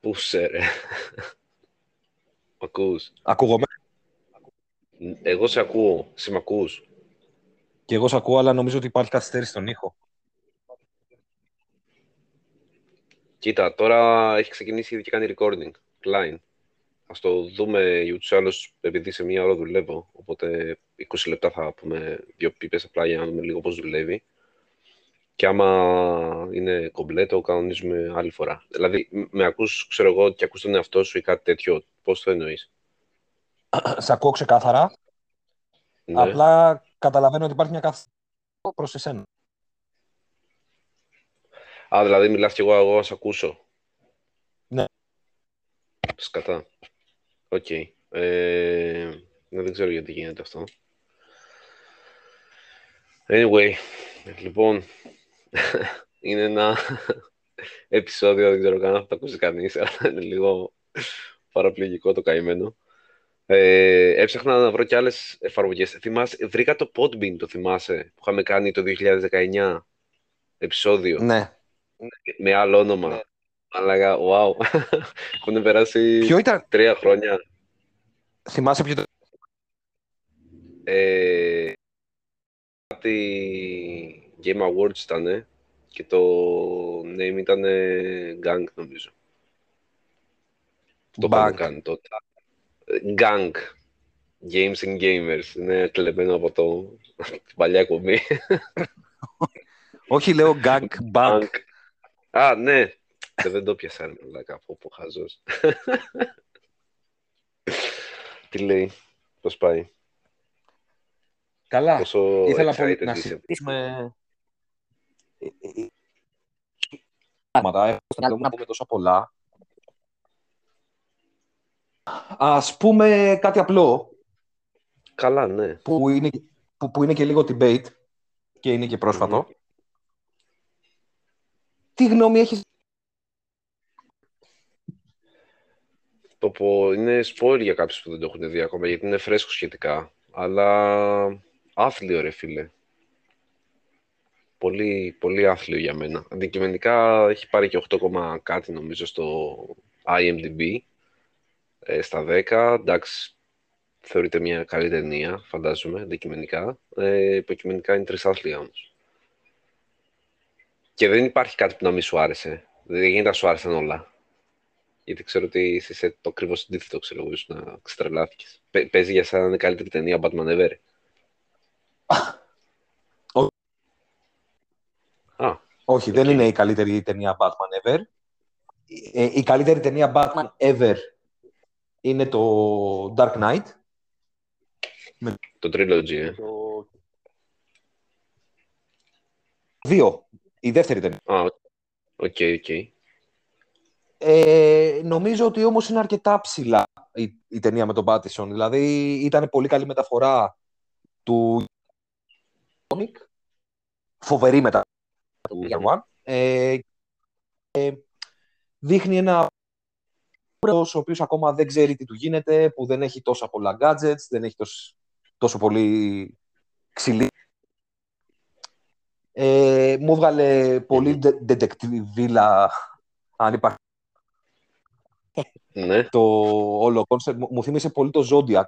Πού σε ρε. Μ' ακούς. Ακούγομαι. Εγώ σε ακούω. Εσύ μ' ακούς. Και εγώ σε ακούω, αλλά νομίζω ότι υπάρχει καθυστέρηση στον ήχο. Κοίτα, τώρα έχει ξεκινήσει ήδη και κάνει recording. Klein. Ας το δούμε για τους άλλους, επειδή σε μία ώρα δουλεύω, οπότε 20 λεπτά θα πούμε δύο πίπες απλά για να δούμε λίγο πώς δουλεύει. Και άμα είναι κομπλέτο, κανονίζουμε άλλη φορά. Δηλαδή, μ- με ακούς, ξέρω εγώ, και ακούς τον εαυτό σου ή κάτι τέτοιο. Πώς το εννοείς; σε ακούω ξεκάθαρα. Ναι. Απλά καταλαβαίνω ότι υπάρχει μια καθυστέρηση προς εσένα. Α, δηλαδή μιλάς κι εγώ, εγώ να σε ακούσω. Ναι. Σκατά. ΟΚ. Ε, ναι, δεν ξέρω γιατί γίνεται αυτό. Anyway, λοιπόν, είναι ένα επεισόδιο, δεν ξέρω καν αν θα το ακούσει κανείς, αλλά είναι λίγο παραπληγικό το καημένο. Ε, έψαχνα να βρω και άλλες εφαρμογές. Θυμάσαι, βρήκα το Podbean, το θυμάσαι, που είχαμε κάνει το 2019 επεισόδιο; Ναι. με άλλο όνομα. Αλλά, wow, έχουν περάσει Ποιο ήταν, τρία χρόνια. θυμάσαι ποιο ήταν. Ε, κάτι Game Awards ήταν και το name ήταν Gang νομίζω. Το είχαμε Bang. κάνει τότε. Ε, Gang. Games and Gamers. Είναι κλεμμένο από το την παλιά εκπομπή. Όχι, λέω gag back. Α, ναι. Και δεν το πιάσα, ρε μαλάκα, από που χαζός. Τι λέει, πώς πάει, Καλά. πόσο Ήθελα πολύ excited να είσαι; συζητήσουμε. Πράγματα. Έχω στο μυαλό μου να πούμε τόσα πολλά. Ας πούμε κάτι απλό, Καλά, ναι. που είναι, που, που είναι και λίγο debate και είναι και πρόσφατο. Τι γνώμη έχεις; Το πω είναι spoiler για κάποιους που δεν το έχουν δει ακόμα, γιατί είναι φρέσκο σχετικά. Αλλά άθλιο, ρε φίλε. Πολύ, πολύ άθλιο για μένα. Αντικειμενικά έχει πάρει και 8, κόμμα κάτι νομίζω στο IMDb. Ε, στα 10, εντάξει, θεωρείται μια καλή ταινία, φαντάζομαι, αντικειμενικά. Ε, υποκειμενικά είναι τρισάθλια όμως. Και δεν υπάρχει κάτι που να μην σου άρεσε. Δεν γίνεται να σου άρεσαν όλα. Γιατί ξέρω ότι είσαι στο ακριβώς αντίθετο, ξέρω εγώ, ήσουν να ξετρελάθηκες. Παίζει για σένα να είναι καλύτερη ταινία Batman Ever. Όχι. Α, Όχι, δεν ΟΚ. είναι η καλύτερη ταινία Batman ever. Ε, η καλύτερη ταινία Batman ever είναι το Dark Knight. το trilogy, ε. Το... Δύο. Η δεύτερη ταινία. Α, ΟΚ, ΟΚ. Ε, νομίζω ότι όμως είναι αρκετά ψηλά η, η ταινία με τον Πάτινσον. Δηλαδή ήταν πολύ καλή μεταφορά του comic. Φοβερή μεταφορά του Year One. Ε, ε, δείχνει ένα ο οποίος ακόμα δεν ξέρει τι του γίνεται, που δεν έχει τόσα πολλά gadgets, δεν έχει τόσο, τόσο πολύ ξυλί. Ε, μου έβγαλε πολύ detective αν υπάρχει Ναι, το όλο concept. Μου- Μου θύμισε πολύ το Zodiac.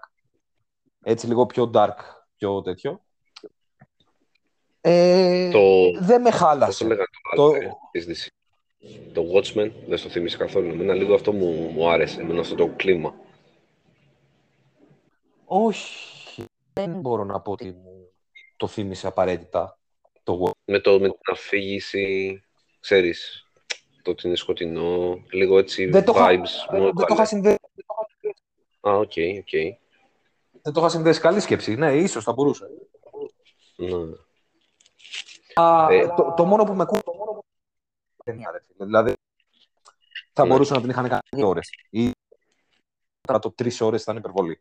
Έτσι λίγο πιο dark, πιο τέτοιο. Ε, το. Δεν με Πώς χάλασε. το λέγανε το άλλο, ε, της DC. Το Watchmen, δεν στο θύμισε καθόλου. Εμένα λίγο αυτό μου, μου άρεσε, εμένα αυτό το κλίμα. Όχι, δεν μπορώ να πω ότι μου το θύμισε απαραίτητα το Με, το, με την αφήγηση, ξέρεις, το ότι είναι σκοτεινό, λίγο έτσι Δεν το είχα- vibes μου Δεν το, είχα έβαλε. συνδέ... Α, οκ, οκ. δεν το είχα συνδέσει. Καλή σκέψη. Ναι, ίσως θα μπορούσε. Ναι. Α, Ε, το, το μόνο που με ακούει. ταινία, ρε φίλε. Δηλαδή, θα Ναι. μπορούσαν να την είχαν κάνει δύο ώρες. Ή τώρα το τρεις ώρες ήταν υπερβολή.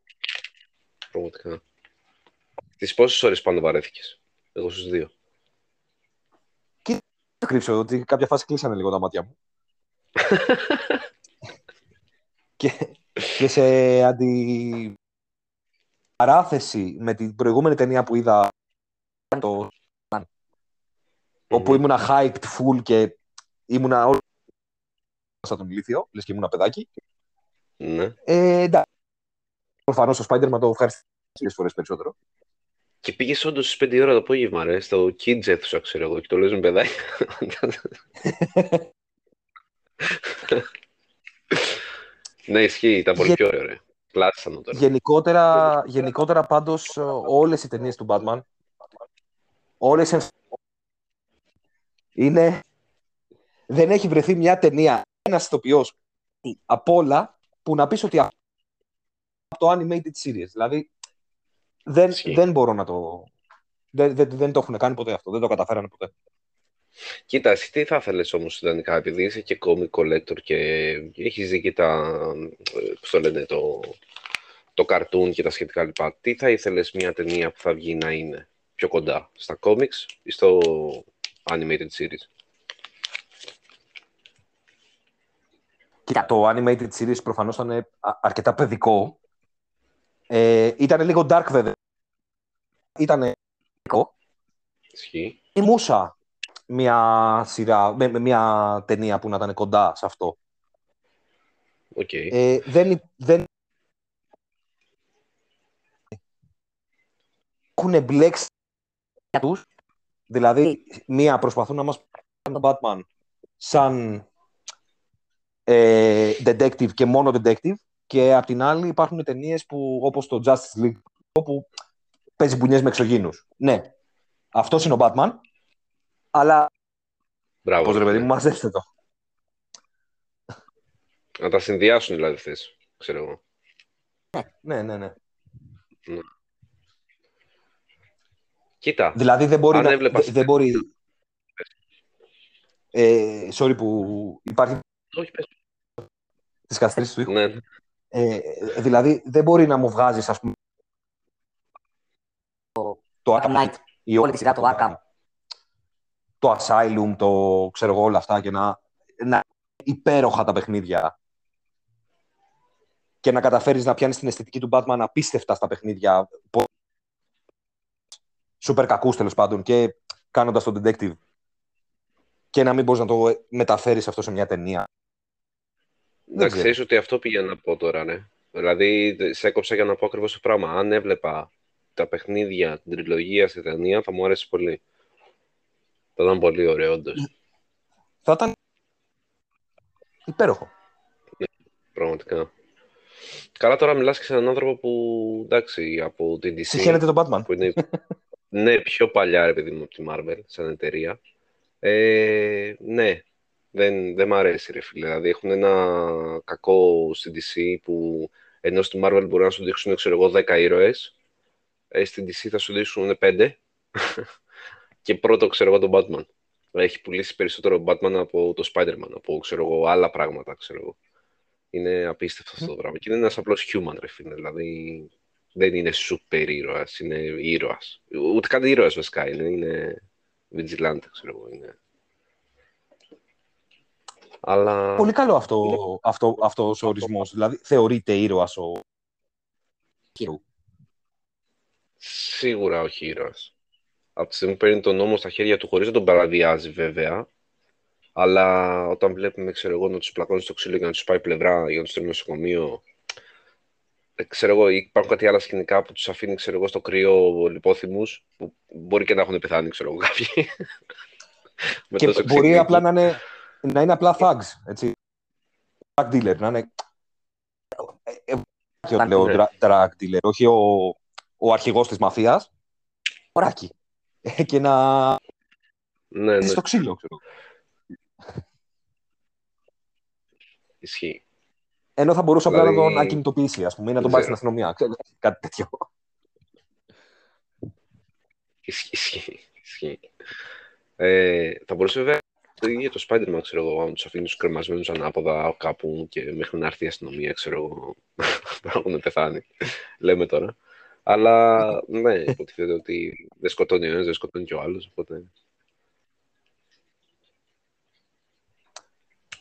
Πραγματικά. Τις πόσες ώρες πάνω βαρέθηκες; Εγώ στους δύο. Θα κρύψω ότι κάποια φάση κλείσανε λίγο τα μάτια μου. και, και σε αντιπαράθεση με την προηγούμενη ταινία που είδα το, όπου ήμουνα hyped full και ήμουνα όλο σαν τον ηλίθιο, λες και ήμουν ένα παιδάκι. Ναι. Ε, εντάξει. Προφανώς ο Spider-Man το ευχαριστεί πολλές φορές περισσότερο. Και πήγες όντως στις 5 ώρα το απόγευμα, ρε, στο Kids αίθουσα, ξέρω εγώ, και το λες με παιδάκι. ναι, ισχύει, ήταν πολύ Γε- πιο ωραίο, ρε. Κλάτσαν τώρα. Γενικότερα, γενικότερα πάντως, όλες οι ταινίες του Batman, όλες οι- είναι... Δεν έχει βρεθεί μια ταινία, ένας ηθοποιός από όλα, που να πεις ότι από το animated series. Δηλαδή, δεν, Ισχύει. δεν μπορώ να το... Δεν, δεν, δεν το έχουν κάνει ποτέ αυτό, δεν το καταφέρανε ποτέ. Κοίτα, εσύ τι θα ήθελε όμως ιδανικά, επειδή είσαι και comic collector και έχεις δει και τα. Πώς το λένε, το, το cartoon και τα σχετικά λοιπά. Τι θα ήθελες μια ταινία που θα βγει να είναι πιο κοντά, στα comics ή στο animated series. Κοίτα, το animated series προφανώς ήταν α- αρκετά παιδικό. Ε, ήταν λίγο dark βέβαια. Ήταν παιδικό. Ισχύει. Θυμούσα μια σειρά, με, με μια ταινία που να ήταν κοντά σε αυτό. ΟΚ. Ε, δεν, υ- δεν έχουν μπλέξει τους. Δηλαδή, μία προσπαθούν να μας πούν τον Batman σαν ε, detective και μόνο detective και απ' την άλλη υπάρχουν ταινίες που όπως το Justice League όπου παίζει μπουνιές με εξωγήινους. Ναι, αυτός είναι ο Batman, αλλά Μπράβο. πώς ρε παιδί μου, μαζέψτε το. Να τα συνδυάσουν δηλαδή θες, ξέρω εγώ. Ναι, ναι, ναι. Κοίτα, Δηλαδή δεν μπορεί Αν να... έβλεπα δε- δεν μπορεί... Ε, sorry που υπάρχει όχι πες. τις καθυστερήσεις του ήχου. Ναι, Ε, δηλαδή δεν μπορεί να μου βγάζεις ας πούμε το, το Arkham Knight. ή Όλη τη σειρά, το Arkham. το Asylum, το ξέρω εγώ όλα αυτά και να, να υπέροχα τα παιχνίδια και να καταφέρεις να πιάνεις την αισθητική του Batman απίστευτα στα παιχνίδια σούπερ κακούς τέλος πάντων και κάνοντας τον detective και να μην μπορείς να το μεταφέρεις αυτό σε μια ταινία. Δεν Εντάξει, ξέρω. ξέρεις ότι αυτό πήγα να πω τώρα, ναι. Δηλαδή, σε έκοψα για να πω ακριβώς το πράγμα. Αν έβλεπα τα παιχνίδια, την τριλογία στη ταινία, θα μου άρεσε πολύ. Θα ήταν πολύ ωραίο, όντως. Θα ήταν υπέροχο. Πραγματικά. Καλά, τώρα μιλάς και σε έναν άνθρωπο που, εντάξει, από την DC, Συγχαίρετε τον Batman. που είναι ναι, πιο παλιά, ρε παιδί μου, από τη Marvel, σαν εταιρεία. Ε, ναι, δεν, δεν μ' αρέσει, ρε φίλε. Δηλαδή, έχουν ένα κακό στην DC που ενώ στη Marvel μπορεί να σου δείξουν, ξέρω εγώ, 10 ήρωες, ε, στην DC θα σου δείξουν 5 και πρώτο, ξέρω εγώ, τον Batman. Έχει πουλήσει περισσότερο Batman από το Spider-Man, από, ξέρω εγώ, άλλα πράγματα, ξέρω εγώ. Είναι απίστευτο αυτό το πράγμα. Και είναι ένας απλός human, ρε φίλε. Δηλαδή, δεν είναι σούπερ ήρωας, είναι ήρωας. Ούτε καν ήρωας βασικά είναι, είναι vigilante, ξέρω εγώ. Είναι. Αλλά Πολύ καλό αυτό, αυτό, αυτός ο ορισμός. Δηλαδή, θεωρείται ήρωας ο... σίγουρα όχι ήρωας. Από τη στιγμή που παίρνει τον νόμο στα χέρια του χωρίς να τον παραβιάζει βέβαια, αλλά όταν βλέπουμε, ξέρω εγώ, να τους πλακώνει στο ξύλο για να τους πάει πλευρά, για να τους στείλει νοσοκομείο, ε, ξέρω εγώ, υπάρχουν κάτι άλλα σκηνικά που τους αφήνει, ξέρω εγώ, στο κρύο λιπόθυμους, που μπορεί και να έχουν πεθάνει, ξέρω εγώ, κάποιοι. Με Και τόσο μπορεί ξύλο. απλά να είναι, να είναι απλά thugs, έτσι. Drug dealer, να είναι... Ε, ε, και ο λέω Ναι. dra- drug dealer, όχι ο, ο αρχηγός της μαφίας. Ωράκι. Ε, Και να Ναι, ναι, στο ξύλο, ξέρω. ισχύει. Ενώ θα μπορούσε απλά να Δηλαδή- τον ακινητοποιήσει, ας πούμε, ή να τον Δεν πάει στην ξέρω. αστυνομία. Ξέρω, κάτι τέτοιο. Ισχύει, ισχύει, ισχύει. Ε, θα μπορούσε βέβαια το ίδιο για το Spider-Man, ξέρω εγώ, αν τους αφήνει τους κρεμασμένους ανάποδα κάπου και μέχρι να έρθει η αστυνομία, ξέρω εγώ, να έχουν πεθάνει. Λέμε τώρα. Αλλά ναι, υποτίθεται ότι δεν σκοτώνει ο ένας, δεν σκοτώνει και ο άλλος. Οπότε...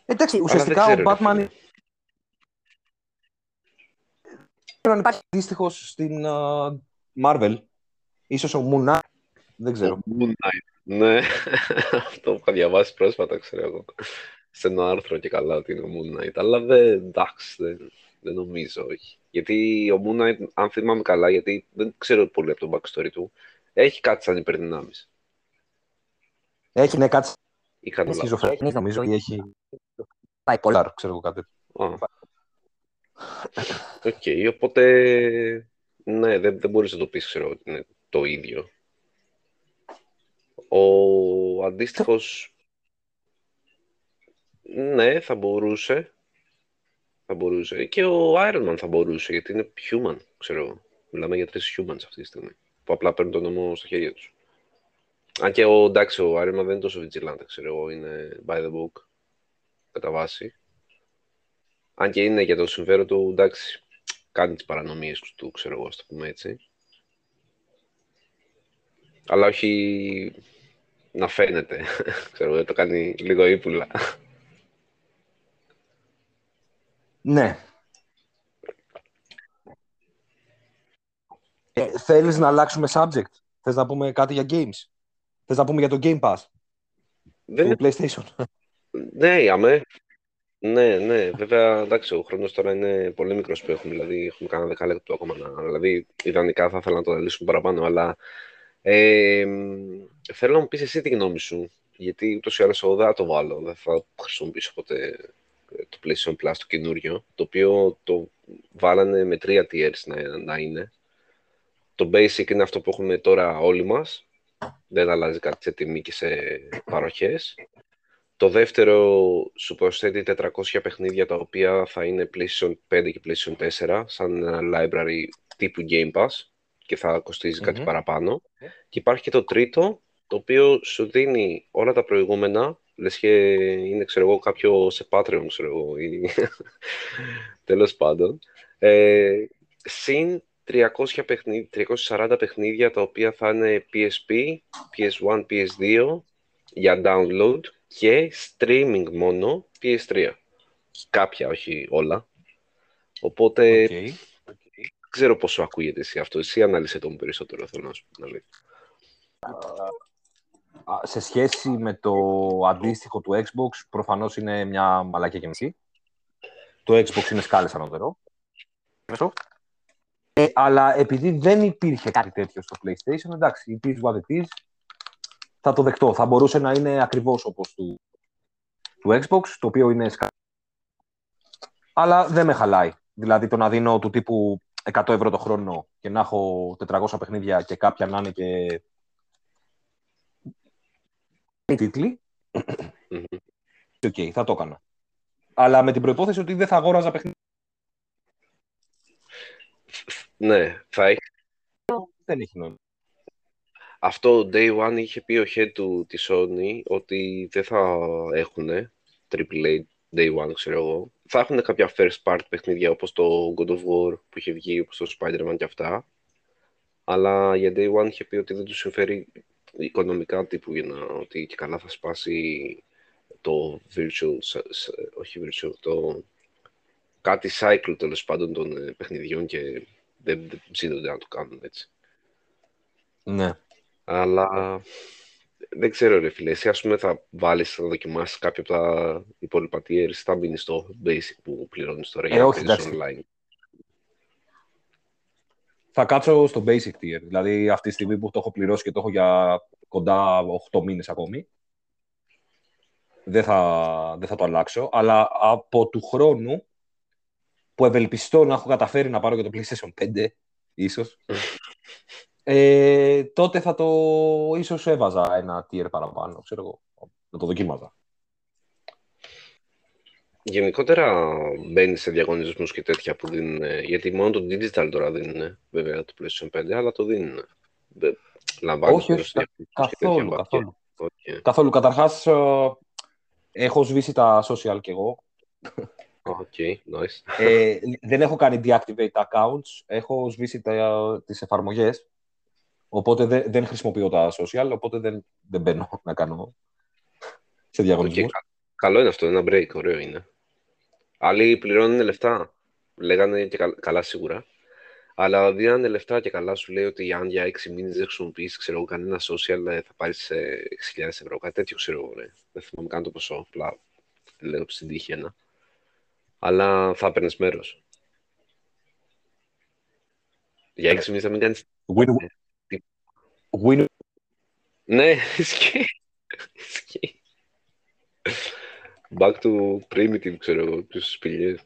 Εντάξει, Αλλά ουσιαστικά δεν ο ξέρω, ρε Batman φίλε. Πρέπει να υπάρχει αντίστοιχο στην α, Marvel. Ίσως ο Moon Knight. Δεν ξέρω. Ο Moon Knight. Ναι, αυτό που είχα διαβάσει πρόσφατα, ξέρω εγώ. σε ένα άρθρο και καλά ότι είναι ο Moon Knight, αλλά δεν, εντάξει, δεν, δεν νομίζω, όχι. Γιατί ο Moon Knight, αν θυμάμαι καλά, γιατί δεν ξέρω πολύ από το backstory του, έχει κάτι σαν υπερδυνάμεις. Έχει, ναι, κάτι Ή κάνω λάθος. σχιζοφρενής, νομίζω, ή έχει... Πάει πολλά, ξέρω εγώ κάτι. Α. ΟΚ, οπότε ναι, δεν, δεν μπορείς να το πεις, ξέρω, ότι είναι το ίδιο. Ο αντίστοιχος, ναι, θα μπορούσε. Θα μπορούσε. Και ο Iron Man θα μπορούσε, γιατί είναι human, ξέρω εγώ. Μιλάμε για τρεις humans αυτή τη στιγμή, που απλά παίρνουν τον νόμο στα χέρια τους. Αν και ο, εντάξει, ο Iron Man δεν είναι τόσο vigilante, ξέρω εγώ, είναι by the book, κατά βάση. Αν και είναι για το συμφέρον του, εντάξει, κάνει τις παρανομίες του, ξέρω εγώ, ας το πούμε έτσι. Αλλά όχι να φαίνεται, ξέρω εγώ, το κάνει λίγο ύπουλα. Ναι. Ε, θέλεις να αλλάξουμε subject; Θες να πούμε κάτι για games; Θες να πούμε για το Game Pass; Δεν του PlayStation; Ναι, αμέ. Ναι, ναι, βέβαια, εντάξει, ο χρόνος τώρα είναι πολύ μικρός που έχουμε, δηλαδή έχουμε κανένα δεκάλεπτο ακόμα να... Δηλαδή, ιδανικά θα ήθελα να το αναλύσουμε παραπάνω, αλλά ε, μ, θέλω να μου πεις εσύ τη γνώμη σου, γιατί ούτως ή άλλως εγώ δεν θα το βάλω, δεν θα χρησιμοποιήσω ποτέ ε, το PlayStation Plus το καινούριο, το οποίο το βάλανε με τρία tiers να, να είναι. Το basic είναι αυτό που έχουμε τώρα όλοι μας, δεν αλλάζει κάτι σε τιμή και σε παροχές. Το δεύτερο σου προσθέτει 400 παιχνίδια τα οποία θα είναι PlayStation 5 και PlayStation 4 σαν ένα library τύπου Game Pass και θα κοστιζει κάτι Μμμ. παραπάνω. Και υπάρχει και το τρίτο το οποίο σου δίνει όλα τα προηγούμενα λες και είναι ξέρω εγώ κάποιο σε Patreon ξέρω εγώ ή τέλος πάντων ε, συν 300 παιχνίδια, 340 παιχνίδια τα οποία θα είναι PSP, PS1, PS2 για download και streaming μόνο PS3. Κάποια, όχι όλα. Οπότε ΟΚ. δεν ξέρω πόσο ακούγεται εσύ αυτό. Εσύ ανάλυσέ το μου περισσότερο, θέλω να σου πω την αλήθεια. Α, Σε σχέση με το αντίστοιχο του Xbox, προφανώς είναι μια μαλακία και μισή. Το Xbox είναι σκάλες ανώτερο. Ε, αλλά επειδή δεν υπήρχε κάτι τέτοιο στο PlayStation, εντάξει, it is what it is, θα το δεχτώ. Θα μπορούσε να είναι ακριβώς όπως του, του Xbox, το οποίο είναι σκάλες. Αλλά δεν με χαλάει. Δηλαδή το να δίνω του τύπου 100 ευρώ το χρόνο και να έχω 400 παιχνίδια και κάποια να είναι και τίτλοι, Μμμ. ΟΚ, θα το έκανα. Αλλά με την προϋπόθεση ότι δεν θα αγόραζα παιχνίδια. Ναι, θα έχει. Δεν έχει νόημα. Αυτό Day One είχε πει ο head του της Sony ότι δεν θα έχουν AAA Day One, ξέρω εγώ. Θα έχουν κάποια first party παιχνίδια όπως το God of War που είχε βγει, όπως το Spider-Man και αυτά. Αλλά για Day One είχε πει ότι δεν τους συμφέρει οικονομικά τύπου για να ότι και καλά θα σπάσει το virtual, s- s- όχι virtual, το κάτι cycle τέλος πάντων των ε, παιχνιδιών και δεν, δεν ψήνονται να το κάνουν έτσι. Ναι. Αλλά δεν ξέρω ρε φίλε, εσύ ας πούμε θα βάλεις να δοκιμάσεις κάποιο από τα υπόλοιπα tiers, θα μείνεις στο basic που πληρώνεις τώρα Ε, για να όχι, παίζεις εντάξει. online. Θα κάτσω στο basic tier. Δηλαδή αυτή τη στιγμή που το έχω πληρώσει και το έχω για κοντά 8 μήνες ακόμη. Δεν θα, δεν θα το αλλάξω. Αλλά από του χρόνου που ευελπιστώ να έχω καταφέρει να πάρω και το PlayStation 5, ίσως, ε, τότε θα το ίσως έβαζα ένα tier παραπάνω, ξέρω εγώ, να το δοκίμαζα. Γενικότερα μπαίνει σε διαγωνισμούς και τέτοια που δίνουν, ε, γιατί μόνο το digital τώρα δίνουν, βέβαια το PlayStation 5, αλλά το δίνουν. Δεν- Λαμβάνεις Όχι, μέρος όχι, σε διαγωνισμούς και τέτοια Καθόλου, μπα- καθόλου. ΟΚ. Καθόλου. Καταρχάς, ε, έχω σβήσει τα social κι εγώ. ΟΚ, nice. Ε, δεν έχω κάνει deactivate accounts, έχω σβήσει τα, τις εφαρμογές, οπότε δεν, δεν χρησιμοποιώ τα social, οπότε δεν, δεν μπαίνω να κάνω σε ΟΚ, διαγωνισμούς. κα- Καλό είναι αυτό, ένα break, ωραίο είναι. Άλλοι πληρώνουν λεφτά. Λέγανε και κα- καλά σίγουρα. Αλλά δίνανε λεφτά και καλά σου λέει ότι αν για 6 μήνες δεν χρησιμοποιήσει ξέρω εγώ, κανένα social ε, θα πάρεις 6.000 ευρώ. Κάτι τέτοιο ξέρω εγώ. Ρε. Δεν θυμάμαι καν το ποσό. Απλά λέω στην τύχη ένα. Αλλά θα έπαιρνες μέρος. Για έξι μήνες θα μην κάνεις. Win, win, Ναι, ισχύει. Ισχύει. Back to primitive, ξέρω εγώ, πίσω σπηλιές.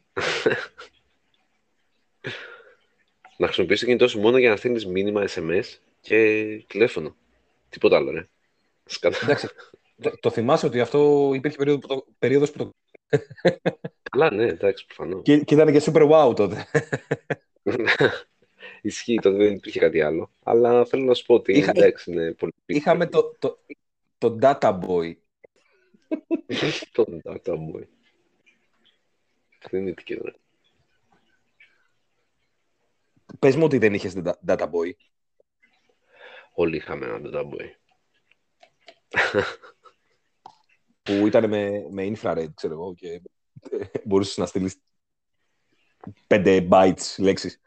να χρησιμοποιήσεις το κινητό σου μόνο για να στείλεις μήνυμα SMS και τηλέφωνο. Τίποτα άλλο, ρε. Σκατά. εντάξει, το, το θυμάσαι ότι αυτό υπήρχε περίοδο που το, περίοδος που το... Καλά, ναι, εντάξει, προφανώς. Και, και ήταν και super wow τότε. Ισχύει, τότε δεν υπήρχε κάτι άλλο. Αλλά θέλω να σου πω ότι Είχα- εντάξει, είναι πολύ Είχαμε το, το, το Data Boy. το Data Boy. Δεν είναι τι ρε. Πες μου ότι δεν είχες da- Data Boy. Όλοι είχαμε ένα Data Boy. Που ήταν με, με infrared, ξέρω εγώ, και ε, μπορούσες να στείλεις 5 bytes λέξεις.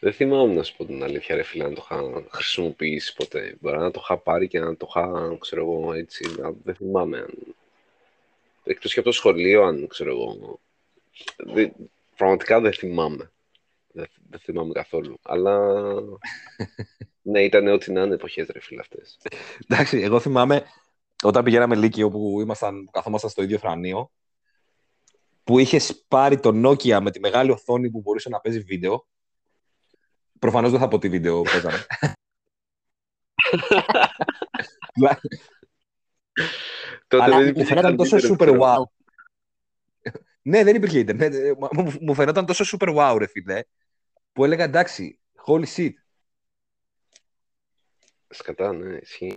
Δεν θυμάμαι να σου πω την αλήθεια, ρε φίλε, να το είχα χρησιμοποιήσει ποτέ. Μπορεί να το είχα πάρει και να το είχα, ξέρω εγώ, έτσι. να- Δεν θυμάμαι αν. Εκτός και από το σχολείο, αν ξέρω εγώ. Δεν- Πραγματικά δεν θυμάμαι. Δεν, δεν θυμάμαι καθόλου. Αλλά. ναι, ήταν ό,τι να είναι εποχές, ρε φίλε, αυτές. Εντάξει, εγώ θυμάμαι όταν πηγαίναμε Λύκειο που ήμασταν, που καθόμασταν στο ίδιο θρανείο που είχε πάρει το Nokia με τη μεγάλη οθόνη που μπορούσε να παίζει βίντεο. Προφανώς δεν θα πω τι βίντεο παίζαμε. Τότε Αλλά δεν μου υπήρχε φαινόταν καν τόσο ίντερνετ, super ξέρω. wow. ναι, δεν υπήρχε ίντερνετ. Ε, μα- Μου, μου φαινόταν τόσο super wow, ρε φίλε, που έλεγα εντάξει, holy shit. Σκατά, ναι, ισχύει.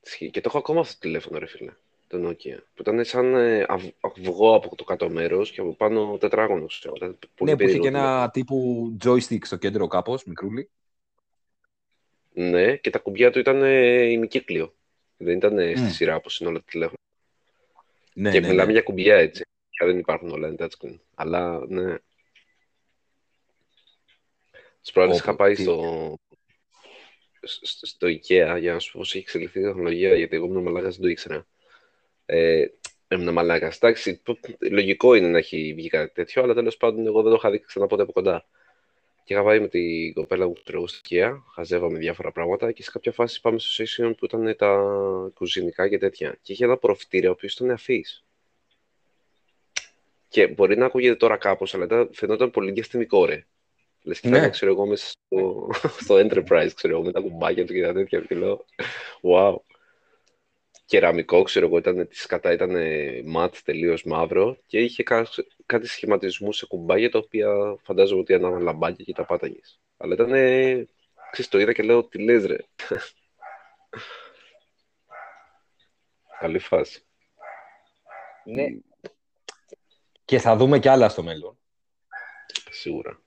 Ισχύει. Και το έχω ακόμα αυτό το τηλέφωνο, ρε φίλε. Το Nokia. Που ήταν σαν ε, αυ- αυγό από το κάτω μέρος και από πάνω τετράγωνος. ξέρω. Ήταν πολύ ναι, που είχε περίεργο και τηλέφωνο. ένα τύπου joystick στο κέντρο κάπως, μικρούλι. Ναι, και τα κουμπιά του ήταν ε, ημικύκλιο. Δεν ήταν ε, στη Μμ. σειρά όπως είναι όλα τα τηλέφωνα. Ναι, και ναι, μιλάμε ναι. για κουμπιά έτσι. Πια δεν υπάρχουν όλα, είναι touchscreen. Αλλά ναι. Τις προάλλε Όπου, είχα πάει τι- στο, στο, στο IKEA για να σου πω πώς έχει εξελιχθεί η τεχνολογία, γιατί εγώ ήμουν μαλάκας, δεν το ήξερα. Ε, ήμουν μαλάκα. Εντάξει, το- λογικό είναι να έχει βγει κάτι τέτοιο, αλλά τέλος πάντων εγώ δεν το είχα δει ξανά ποτέ από κοντά. Και είχα πάει με την κοπέλα μου ξέρω εγώ, στο IKEA, χαζεύαμε διάφορα πράγματα και σε κάποια φάση πάμε στο section που ήταν τα κουζινικά και τέτοια. Και είχε ένα προφητήριο ο οποίος ήταν αφής. Και μπορεί να ακούγεται τώρα κάπως, αλλά ήταν, φαινόταν πολύ διαστημικό, ρε. Λες και Ναι. ήταν, ξέρω εγώ, μέσα στο, στο Enterprise, ξέρω εγώ, με τα κουμπάκια του και τα τέτοια. Και λέω, wow. Κεραμικό, ξέρω εγώ, ήταν της κατά, ήταν ματ τελείως μαύρο και είχε κα, κάτι σχηματισμούς σε κουμπάκια τα οποία φαντάζομαι ότι ήταν λαμπάκια και τα πάταγες. Αλλά ήταν. Ξέρεις, το είδα και λέω, τι λες ρε. Καλή φάση. Ναι. Και θα δούμε κι άλλα στο μέλλον. Σίγουρα.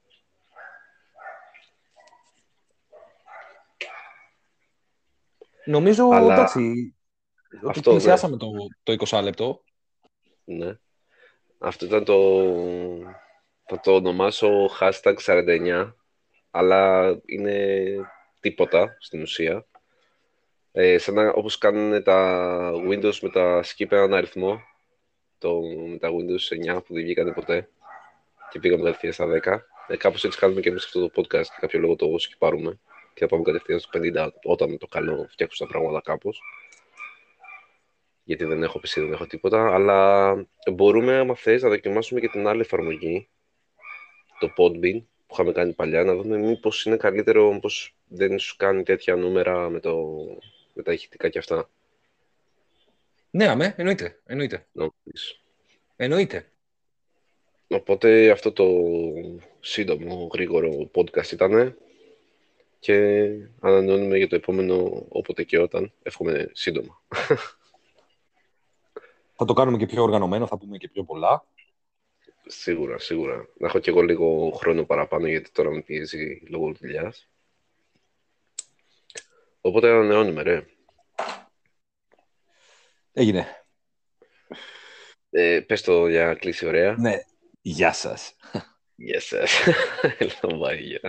Νομίζω, Αλλά εντάξει, ότι αυτό, ναι. πλησιάσαμε το, το 20 λεπτό. Ναι. Αυτό ήταν το... Θα το ονομάσω hashtag 49, αλλά είναι τίποτα στην ουσία. Ε, σαν να, όπως κάνουν τα Windows με τα skip έναν αριθμό, το, με τα Windows 9 που δεν βγήκανε ποτέ και πήγαμε κατευθείαν στα 10. Ε, κάπως έτσι κάνουμε και εμείς αυτό το podcast και κάποιο λόγο το skipάρουμε και θα πάμε κατευθείαν στο 50 όταν με το καλό φτιάξουμε τα πράγματα κάπως γιατί δεν έχω PC, δεν έχω τίποτα, αλλά μπορούμε, άμα θες, να δοκιμάσουμε και την άλλη εφαρμογή, το Podbean, που είχαμε κάνει παλιά, να δούμε μήπως είναι καλύτερο, μήπως δεν σου κάνει τέτοια νούμερα με, το, με τα ηχητικά και αυτά. Ναι, αμέ, εννοείται. Εννοείται. Νομίζεις. εννοείται. Οπότε αυτό το σύντομο, γρήγορο podcast ήταν και ανανεώνουμε για το επόμενο όποτε και όταν, εύχομαι σύντομα. Θα το κάνουμε και πιο οργανωμένο, θα πούμε και πιο πολλά. Σίγουρα, σίγουρα. Να έχω και εγώ λίγο χρόνο παραπάνω γιατί τώρα με πιέζει λόγω δουλειάς. Οπότε ανανεώνουμε, ρε. Έγινε. Ε, πες το για κλείσει ωραία. Ναι. Γεια σας. Γεια σας. Έλα, bye, γεια.